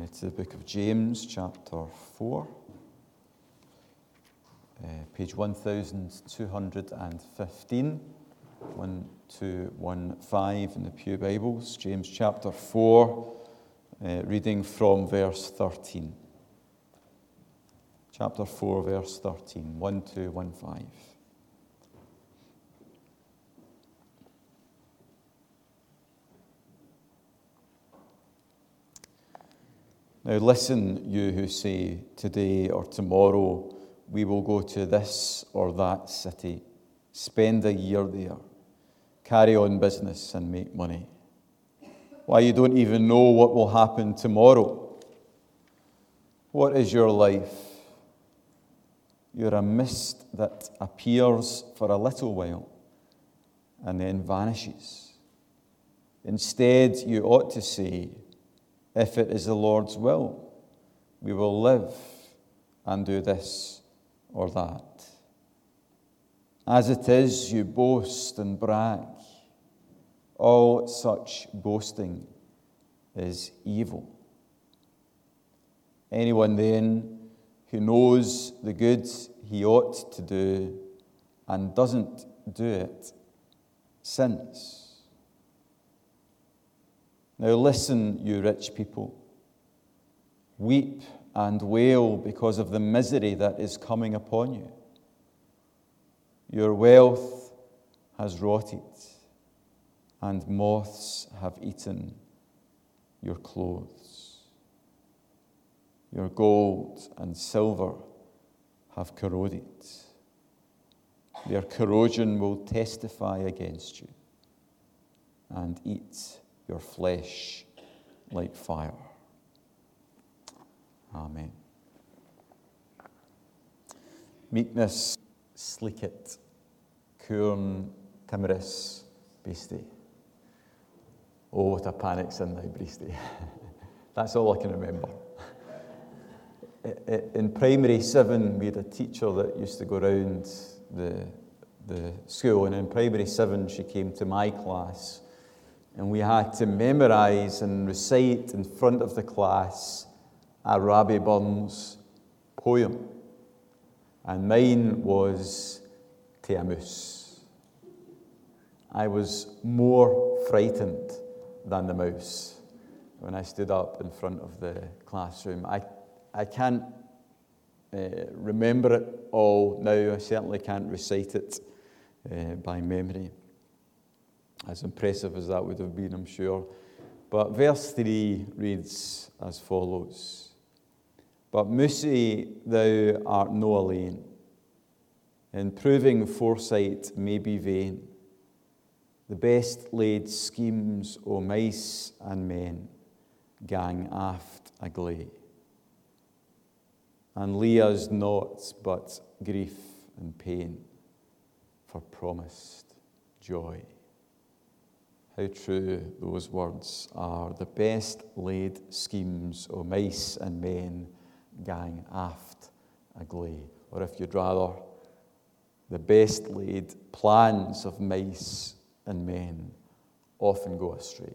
uh, to the book of James, chapter 4, uh, page 1215, 1215 in the Pew Bibles. James chapter 4, uh, reading from verse 13. Chapter 4, verse 13, 1215. Now, listen, you who say, Today or tomorrow we will go to this or that city, spend a year there, carry on business, and make money. Why, you don't even know what will happen tomorrow. What is your life? You're a mist that appears for a little while and then vanishes. Instead, you ought to say, if it is the Lord's will, we will live and do this or that. As it is, you boast and brag. All such boasting is evil. Anyone then who knows the good he ought to do and doesn't do it sins. Now listen, you rich people. Weep and wail because of the misery that is coming upon you. Your wealth has rotted, and moths have eaten your clothes. Your gold and silver have corroded. Their corrosion will testify against you and eat your flesh like fire. Amen. Meekness, slicket, curn, timorous, beastie. Oh, what a panic's in thy beastie. That's all I can remember. In primary seven, we had a teacher that used to go around the, the school, and in primary seven, she came to my class and we had to memorize and recite in front of the class a Rabbie Burns poem. And mine was Te Amoose. I was more frightened than the mouse when I stood up in front of the classroom. I, I can't uh, remember it all now. I certainly can't recite it uh, by memory as impressive as that would have been, I'm sure. But verse 3 reads as follows But Mousie, thou art no alone. In proving foresight may be vain. The best laid schemes o' mice and men gang aft a gley. And Leah's naught but grief and pain for promised joy. How true those words are. The best laid schemes o' mice and men gang aft a. Or if you'd rather, the best laid plans of mice and men often go astray.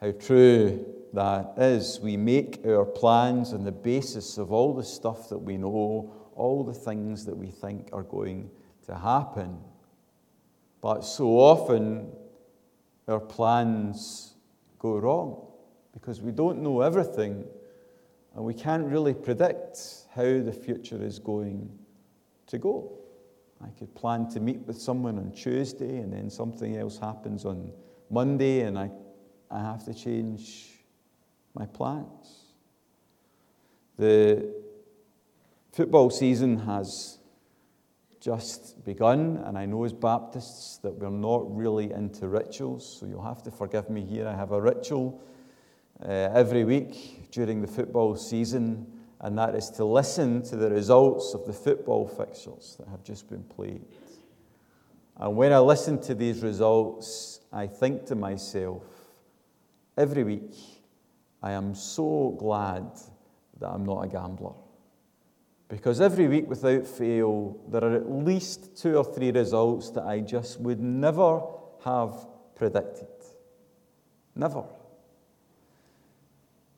How true that is. We make our plans on the basis of all the stuff that we know, all the things that we think are going to happen. But so often our plans go wrong because we don't know everything and we can't really predict how the future is going to go. I could plan to meet with someone on Tuesday and then something else happens on Monday and I, I have to change my plans. The football season has just begun, and I know as Baptists that we're not really into rituals, so you'll have to forgive me here. I have a ritual uh, every week during the football season, and that is to listen to the results of the football fixtures that have just been played. And when I listen to these results, I think to myself, every week, I am so glad that I'm not a gambler. Because every week, without fail, there are at least two or three results that I just would never have predicted. Never.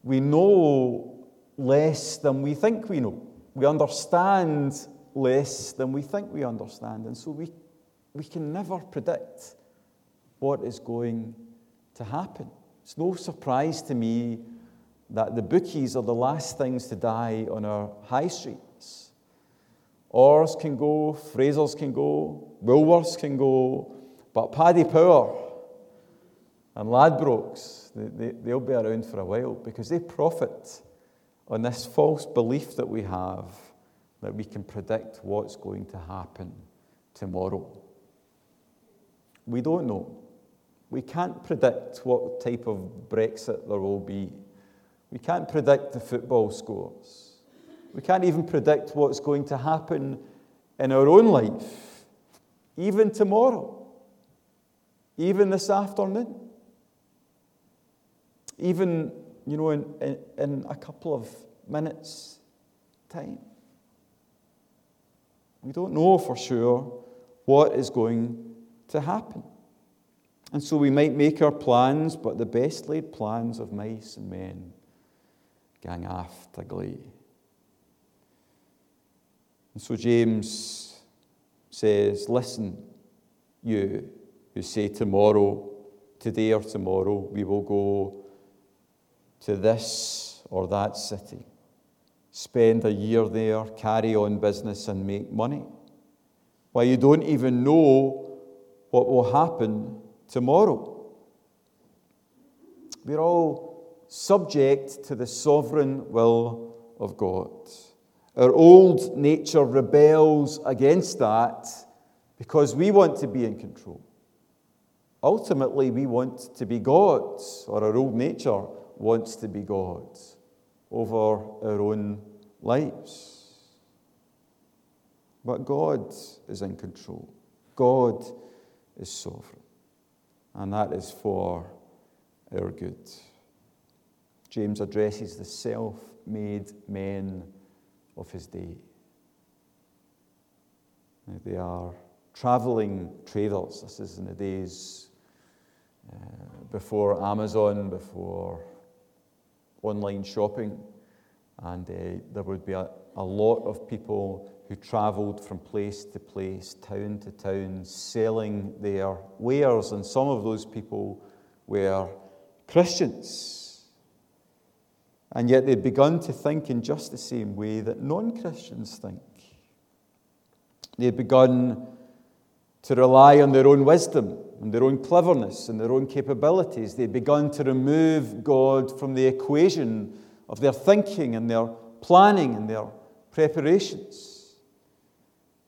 we know less than we think we know. We understand less than we think we understand. And so we, we can never predict what is going to happen. It's no surprise to me that the bookies are the last things to die on our high streets. Orrs can go, Frasers can go, Woolworths can go, but Paddy Power and Ladbrokes, they, they, they'll be around for a while because they profit on this false belief that we have that we can predict what's going to happen tomorrow. We don't know. We can't predict what type of Brexit there will be. We can't predict the football scores. We can't even predict what's going to happen in our own life, even tomorrow, even this afternoon, even, you know, in, in, in a couple of minutes' time. We don't know for sure what is going to happen. And so we might make our plans, but the best laid plans of mice and men gang aft a glee. And so James says, Listen, you who say tomorrow, today or tomorrow, we will go to this or that city spend a year there, carry on business, and make money. While you don't even know what will happen tomorrow. We're all subject to the sovereign will of God. Our old nature rebels against that because we want to be in control. Ultimately, we want to be gods, or our old nature wants to be gods over our own lives. But God is in control. God is sovereign. And that is for our good. James addresses the self made men of his day. They are traveling traders. This is in the days uh, before Amazon, before online shopping. And uh, there would be a, a lot of people who travelled from place to place, town to town, selling their wares. And some of those people were Christians. And yet they'd begun to think in just the same way that non Christians think. They'd begun to rely on their own wisdom and their own cleverness and their own capabilities. They'd begun to remove God from the equation of their thinking and their planning and their preparations.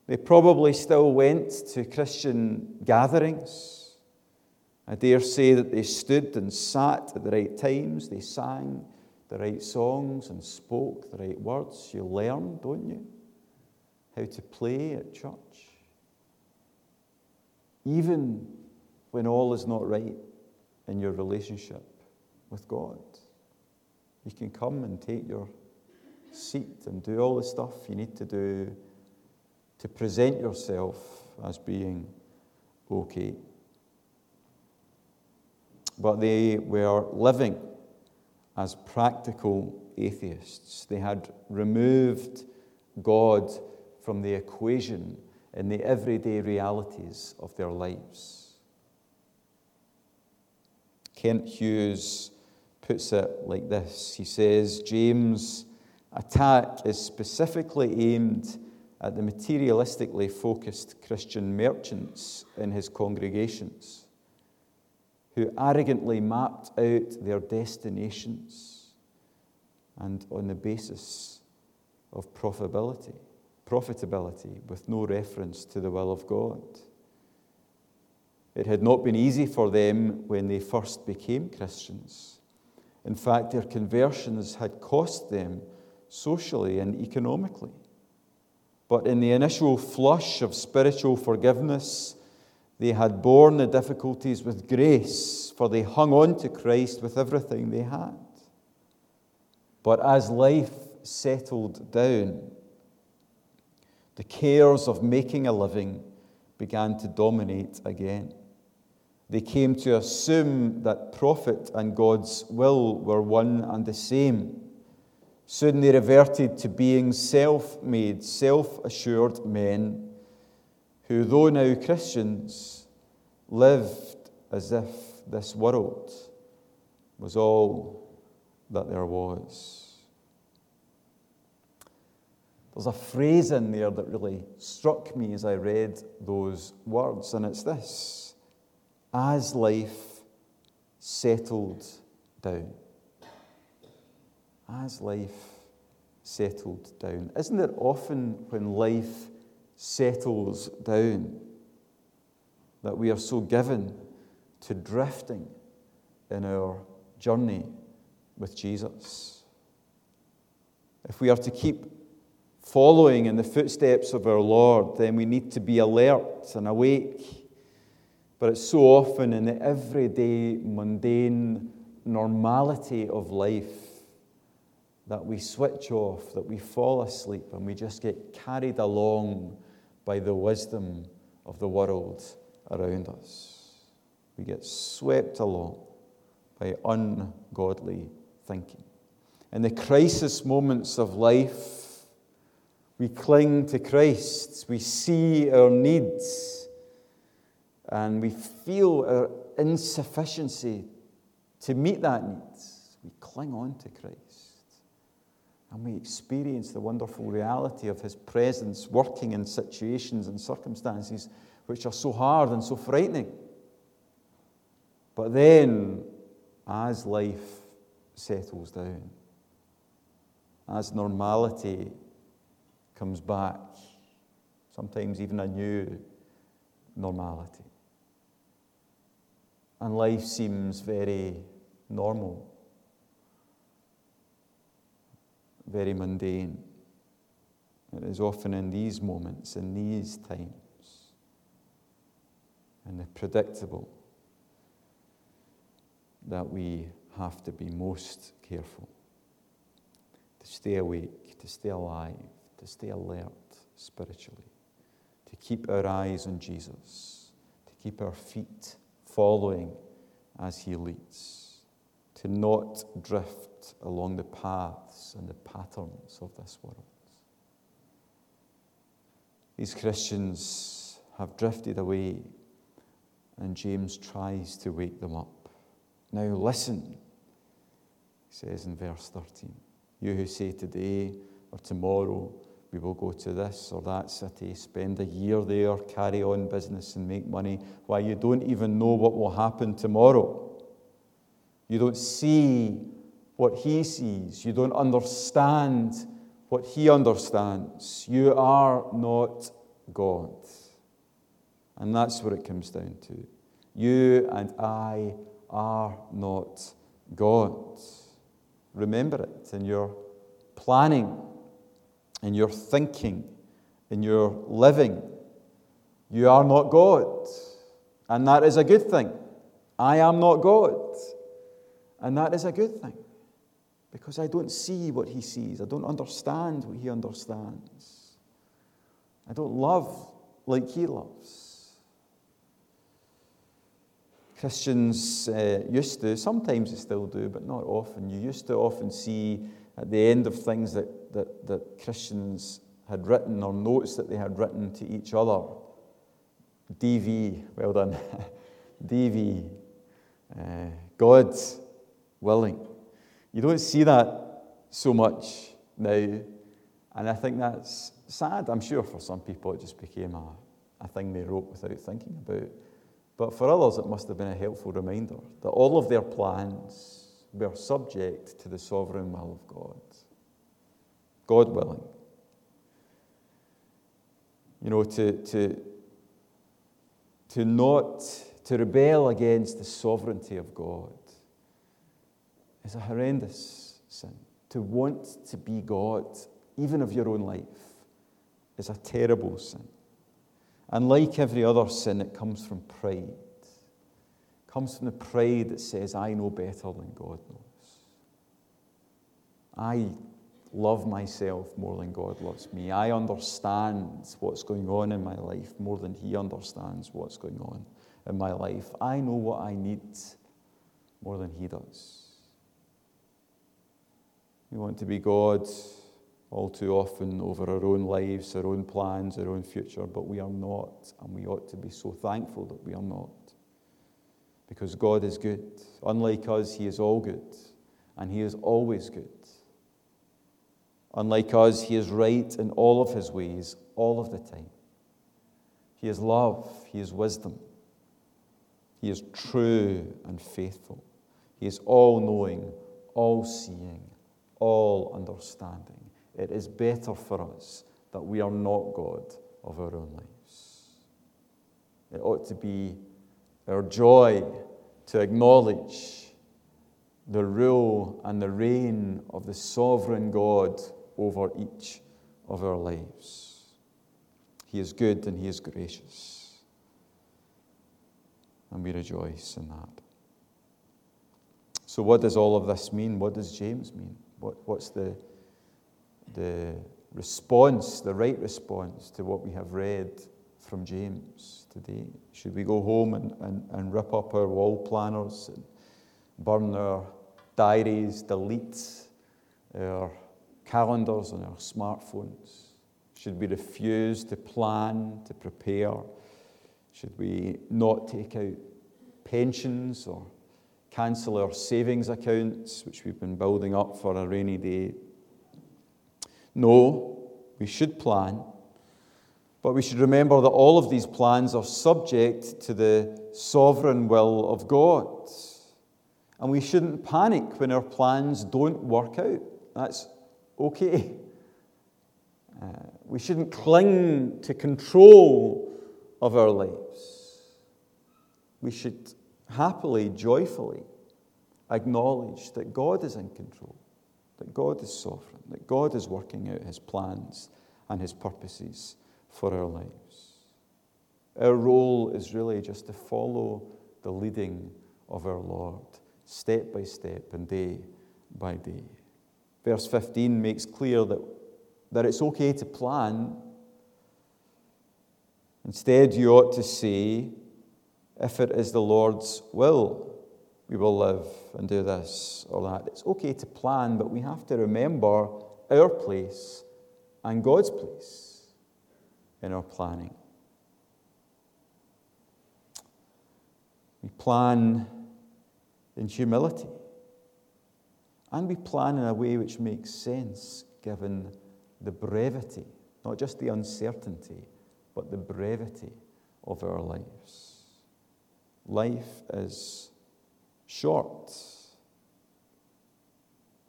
They probably still went to Christian gatherings. I dare say that they stood and sat at the right times. They sang the right songs and spoke the right words. You learn, don't you? How to play at church. Even when all is not right in your relationship with God. You can come and take your seat and do all the stuff you need to do to present yourself as being okay. But they were living as practical atheists. They had removed God from the equation in the everyday realities of their lives. Kent Hughes puts it like this He says, James' attack is specifically aimed at the materialistically focused Christian merchants in his congregations who arrogantly mapped out their destinations and on the basis of profitability, profitability with no reference to the will of God. It had not been easy for them when they first became Christians. In fact, their conversions had cost them socially and economically. But in the initial flush of spiritual forgiveness, they had borne the difficulties with grace, for they hung on to Christ with everything they had. But as life settled down, the cares of making a living began to dominate again. They came to assume that profit and God's will were one and the same. Soon they reverted to being self made, self assured men who, though now Christians, lived as if this world was all that there was. There's a phrase in there that really struck me as I read those words, and it's this as life settled down. As life settled down. Isn't it often when life settles down that we are so given to drifting in our journey with Jesus? If we are to keep following in the footsteps of our Lord, then we need to be alert and awake but it's so often in the everyday, mundane normality of life that we switch off, that we fall asleep, and we just get carried along by the wisdom of the world around us. We get swept along by ungodly thinking. In the crisis moments of life, we cling to Christ. We see our needs and we feel our insufficiency to meet that need, we cling on to Christ. And we experience the wonderful reality of His presence working in situations and circumstances which are so hard and so frightening. But then, as life settles down, as normality comes back, sometimes even a new normality, and life seems very normal, very mundane. It is often in these moments, in these times, and the predictable, that we have to be most careful to stay awake, to stay alive, to stay alert spiritually, to keep our eyes on Jesus, to keep our feet following as He leads, to not drift along the paths and the patterns of this world. These Christians have drifted away, and James tries to wake them up. Now, listen, he says in verse 13. You who say today or tomorrow, we will go to this or that city, spend a year there, carry on business and make money, while you don't even know what will happen tomorrow. You don't see what he sees. You don't understand what he understands. You are not God. And that's what it comes down to. You and I are not God. Remember it in your planning in your thinking, in your living. You are not God. And that is a good thing. I am not God. And that is a good thing. Because I don't see what he sees. I don't understand what he understands. I don't love like he loves. Christians uh, used to, sometimes they still do, but not often. You used to often see at the end of things that, that, that Christians had written or notes that they had written to each other. DV, well done. DV, uh, God's willing. You don't see that so much now, and I think that's sad. I'm sure for some people it just became a, a thing they wrote without thinking about. But for others, it must have been a helpful reminder that all of their plans, were subject to the sovereign will of God. God willing. You know, to, to, to not, to rebel against the sovereignty of God is a horrendous sin. To want to be God, even of your own life, is a terrible sin. And like every other sin, it comes from pride It comes from the pride that says, I know better than God knows. I love myself more than God loves me. I understand what's going on in my life more than He understands what's going on in my life. I know what I need more than He does. We want to be God all too often over our own lives, our own plans, our own future, but we are not, and we ought to be so thankful that we are not. Because God is good. Unlike us, He is all good, and He is always good. Unlike us, He is right in all of His ways, all of the time. He is love, He is wisdom, He is true and faithful. He is all knowing, all seeing, all understanding. It is better for us that we are not God of our own lives. It ought to be our joy to acknowledge the rule and the reign of the sovereign God over each of our lives. He is good and He is gracious. And we rejoice in that. So, what does all of this mean? What does James mean? What, what's the, the response, the right response to what we have read from James today? Should we go home and, and, and rip up our wall planners and burn our diaries, delete our calendars on our smartphones? Should we refuse to plan, to prepare? Should we not take out pensions or cancel our savings accounts, which we've been building up for a rainy day? No, we should plan, but we should remember that all of these plans are subject to the sovereign will of God. And we shouldn't panic when our plans don't work out. That's okay. Uh, we shouldn't cling to control of our lives. We should happily, joyfully acknowledge that God is in control, that God is sovereign, that God is working out his plans and his purposes for our lives. Our role is really just to follow the leading of our Lord, step by step and day by day. Verse 15 makes clear that that it's okay to plan. Instead, you ought to say, if it is the Lord's will, we will live and do this or that. It's okay to plan, but we have to remember our place and God's place in our planning. We plan in humility, and we plan in a way which makes sense given the brevity, not just the uncertainty, but the brevity of our lives. Life is short.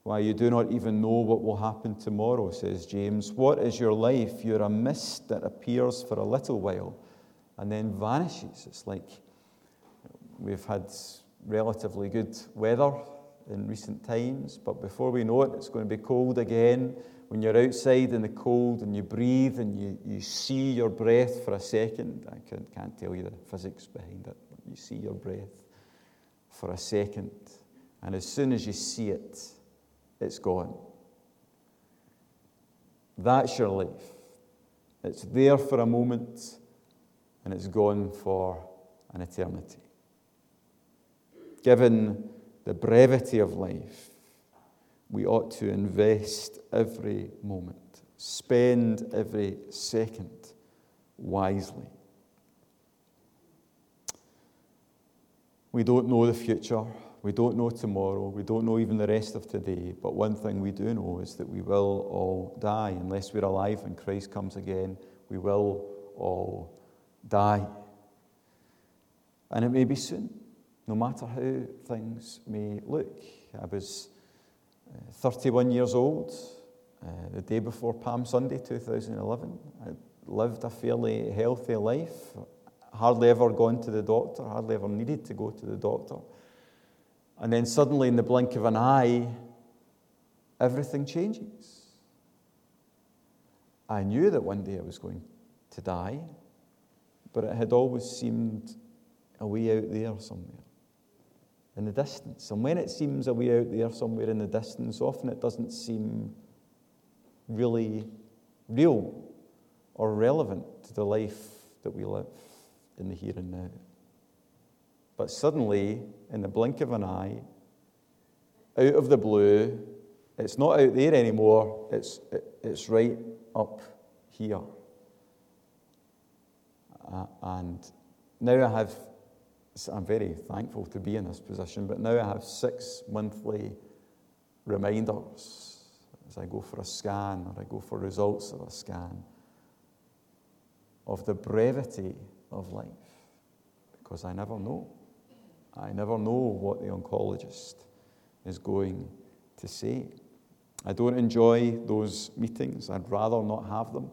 Why, you do not even know what will happen tomorrow, says James. What is your life? You're a mist that appears for a little while and then vanishes. It's like we've had relatively good weather in recent times, but before we know it, it's going to be cold again when you're outside in the cold and you breathe and you, you see your breath for a second, I can't, can't tell you the physics behind it, you see your breath for a second, and as soon as you see it, it's gone. That's your life. It's there for a moment and it's gone for an eternity. Given the brevity of life, we ought to invest every moment, spend every second wisely. We don't know the future. We don't know tomorrow. We don't know even the rest of today. But one thing we do know is that we will all die. Unless we're alive and Christ comes again, we will all die. And it may be soon, no matter how things may look. I was 31 years old, uh, the day before Palm Sunday 2011. I lived a fairly healthy life, hardly ever gone to the doctor, hardly ever needed to go to the doctor. And then suddenly, in the blink of an eye, everything changes. I knew that one day I was going to die, but it had always seemed a way out there somewhere in the distance. And when it seems a way out there somewhere in the distance, often it doesn't seem really real or relevant to the life that we live in the here and now. But suddenly, in the blink of an eye, out of the blue, it's not out there anymore, it's, it's right up here. Uh, and now I have, I'm very thankful to be in this position, but now I have six monthly reminders as I go for a scan or I go for results of a scan of the brevity of life because I never know. I never know what the oncologist is going to say. I don't enjoy those meetings. I'd rather not have them.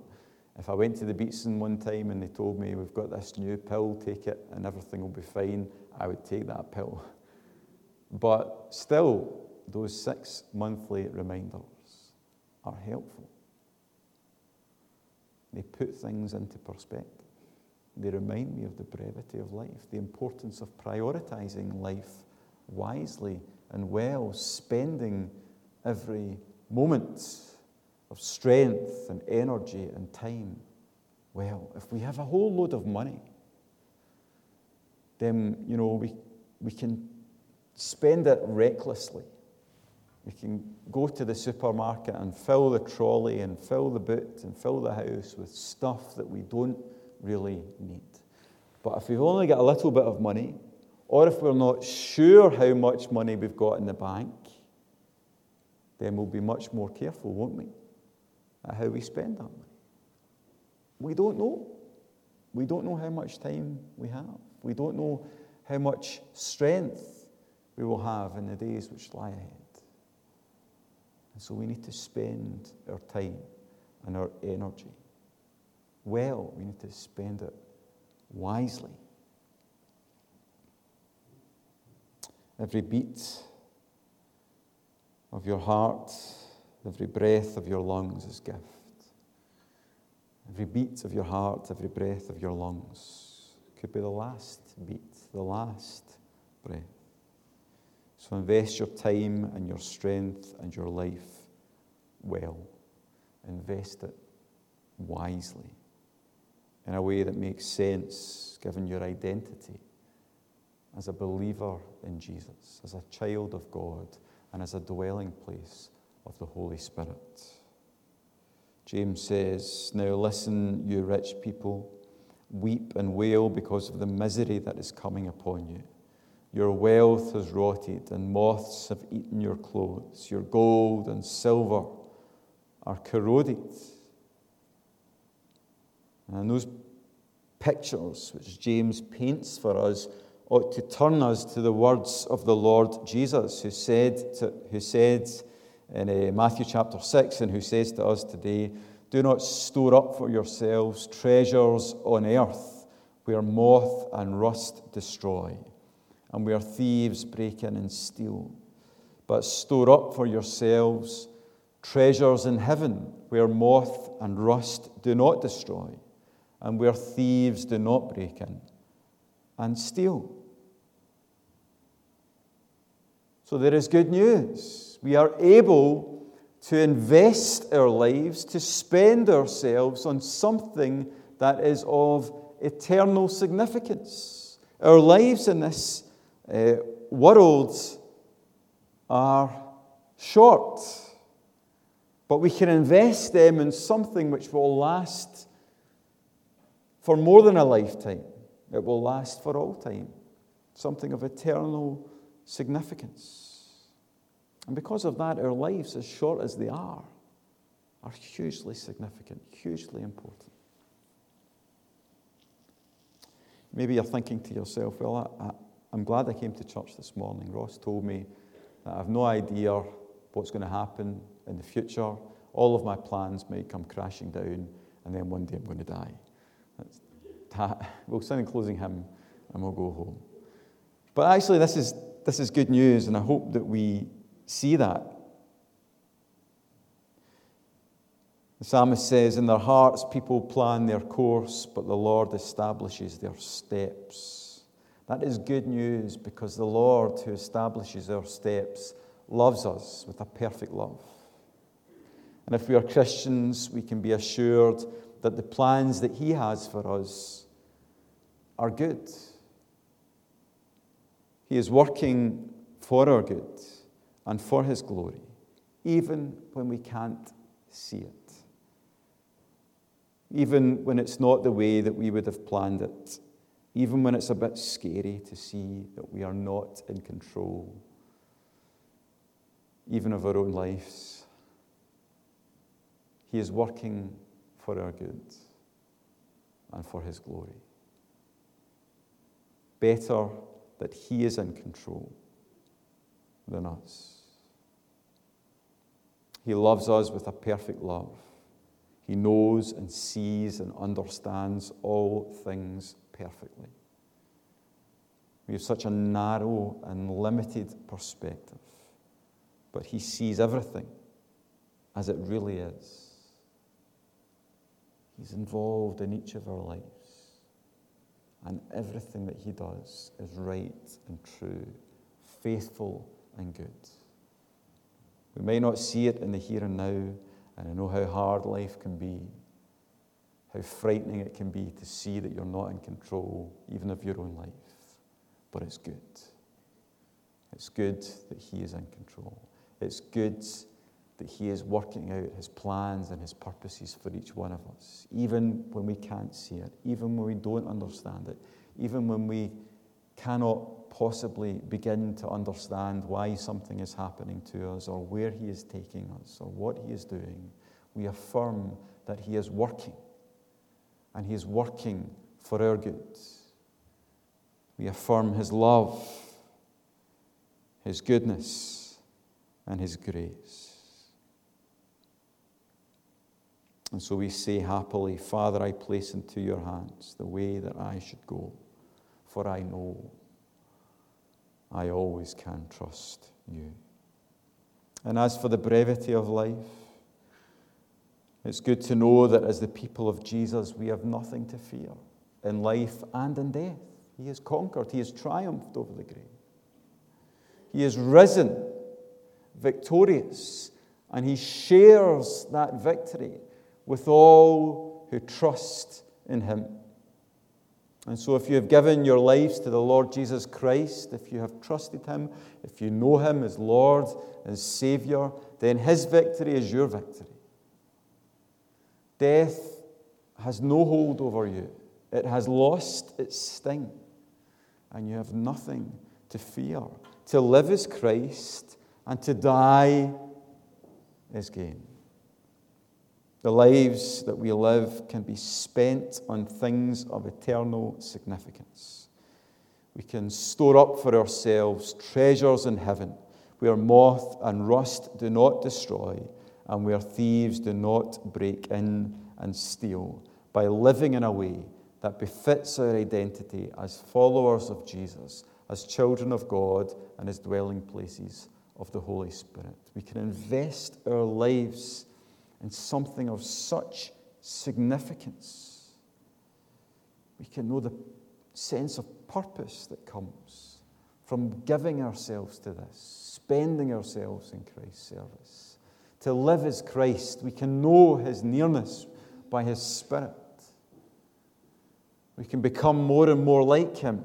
If I went to the Beatson one time and they told me, we've got this new pill, take it and everything will be fine, I would take that pill. But still, those six monthly reminders are helpful. They put things into perspective. They remind me of the brevity of life, the importance of prioritizing life wisely and well, spending every moment of strength and energy and time. Well, if we have a whole load of money, then, you know, we, we can spend it recklessly. We can go to the supermarket and fill the trolley and fill the boot and fill the house with stuff that we don't really need. But if we've only got a little bit of money, or if we're not sure how much money we've got in the bank, then we'll be much more careful, won't we, at how we spend that money. We don't know. We don't know how much time we have. We don't know how much strength we will have in the days which lie ahead. And so we need to spend our time and our energy well. We need to spend it wisely. Every beat of your heart, every breath of your lungs is gift. Every beat of your heart, every breath of your lungs could be the last beat, the last breath. So invest your time and your strength and your life well. Invest it wisely in a way that makes sense given your identity as a believer in Jesus, as a child of God and as a dwelling place of the Holy Spirit. James says, Now listen, you rich people, weep and wail because of the misery that is coming upon you. Your wealth has rotted, and moths have eaten your clothes. Your gold and silver are corroded. And those pictures which James paints for us ought to turn us to the words of the Lord Jesus, who said, to, who said in uh, Matthew chapter 6, and who says to us today, Do not store up for yourselves treasures on earth where moth and rust destroy, and where thieves break in and steal. But store up for yourselves treasures in heaven where moth and rust do not destroy, and where thieves do not break in and steal. So there is good news. We are able to invest our lives, to spend ourselves on something that is of eternal significance. Our lives in this uh, world are short, but we can invest them in something which will last for more than a lifetime. It will last for all time, something of eternal significance. And because of that, our lives, as short as they are, are hugely significant, hugely important. Maybe you're thinking to yourself, well, I, am glad I came to church this morning. Ross told me that I have no idea what's going to happen in the future. All of my plans may come crashing down, and then one day I'm going to die. That's We'll sing a closing hymn and we'll go home. But actually, this is, this is good news, and I hope that we see that. The psalmist says, In their hearts, people plan their course, but the Lord establishes their steps. That is good news because the Lord, who establishes our steps, loves us with a perfect love. And if we are Christians, we can be assured that the plans that He has for us are good. He is working for our good and for His glory, even when we can't see it, even when it's not the way that we would have planned it, even when it's a bit scary to see that we are not in control, even of our own lives. He is working for our good and for His glory. Better that He is in control than us. He loves us with a perfect love. He knows and sees and understands all things perfectly. We have such a narrow and limited perspective, but He sees everything as it really is. He's involved in each of our lives. And everything that he does is right and true, faithful and good. We may not see it in the here and now, and I know how hard life can be, how frightening it can be to see that you're not in control, even of your own life. But it's good. It's good that He is in control. It's good that He is working out His plans and His purposes for each one of us, even when we can't see it, even when we don't understand it, even when we cannot possibly begin to understand why something is happening to us or where He is taking us or what He is doing. We affirm that He is working and He is working for our good. We affirm His love, His goodness, and His grace. And so we say happily, Father, I place into your hands the way that I should go, for I know I always can trust you. And as for the brevity of life, it's good to know that as the people of Jesus, we have nothing to fear in life and in death. He has conquered, He has triumphed over the grave. He is risen, victorious, and He shares that victory with all who trust in him. And so, if you have given your lives to the Lord Jesus Christ, if you have trusted him, if you know him as Lord and Savior, then his victory is your victory. Death has no hold over you, it has lost its sting, and you have nothing to fear. To live is Christ, and to die is gain. The lives that we live can be spent on things of eternal significance. We can store up for ourselves treasures in heaven where moth and rust do not destroy and where thieves do not break in and steal by living in a way that befits our identity as followers of Jesus, as children of God, and as dwelling places of the Holy Spirit. We can invest our lives and something of such significance. We can know the sense of purpose that comes from giving ourselves to this, spending ourselves in Christ's service. To live as Christ, we can know his nearness by his Spirit. We can become more and more like him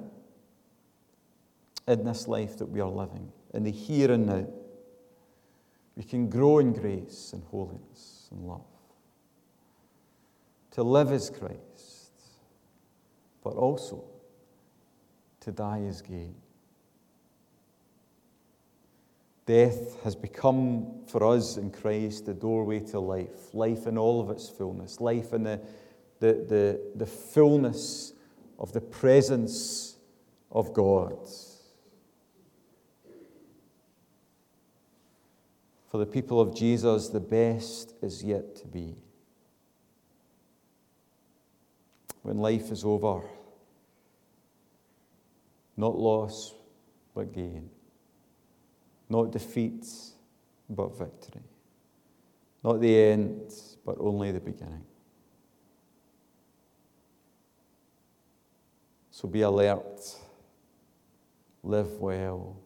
in this life that we are living, in the here and now. We can grow in grace and holiness and love. To live as Christ, but also to die as gain. Death has become for us in Christ the doorway to life, life in all of its fullness, life in the, the, the, the fullness of the presence of God. For the people of Jesus, the best is yet to be. When life is over, not loss, but gain. Not defeat, but victory. Not the end, but only the beginning. So be alert, live well,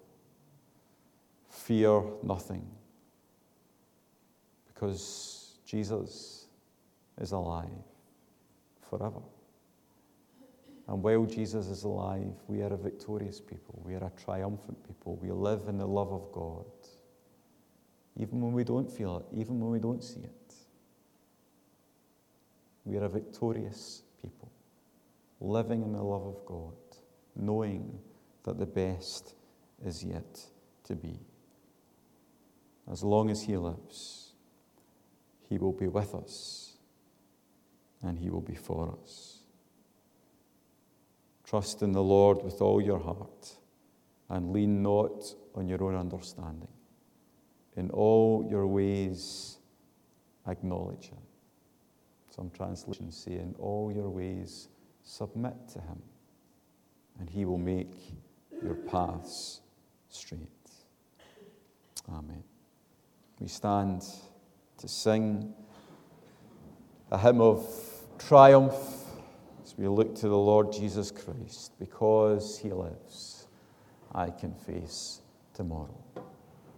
fear nothing because Jesus is alive forever. And while Jesus is alive, we are a victorious people. We are a triumphant people. We live in the love of God. Even when we don't feel it, even when we don't see it. We are a victorious people, living in the love of God, knowing that the best is yet to be. As long as He lives, He will be with us and He will be for us. Trust in the Lord with all your heart and lean not on your own understanding. In all your ways, acknowledge Him. Some translations say, In all your ways, submit to Him, and He will make your paths straight. Amen. We stand to sing a hymn of triumph as we look to the Lord Jesus Christ. Because He lives, I can face tomorrow.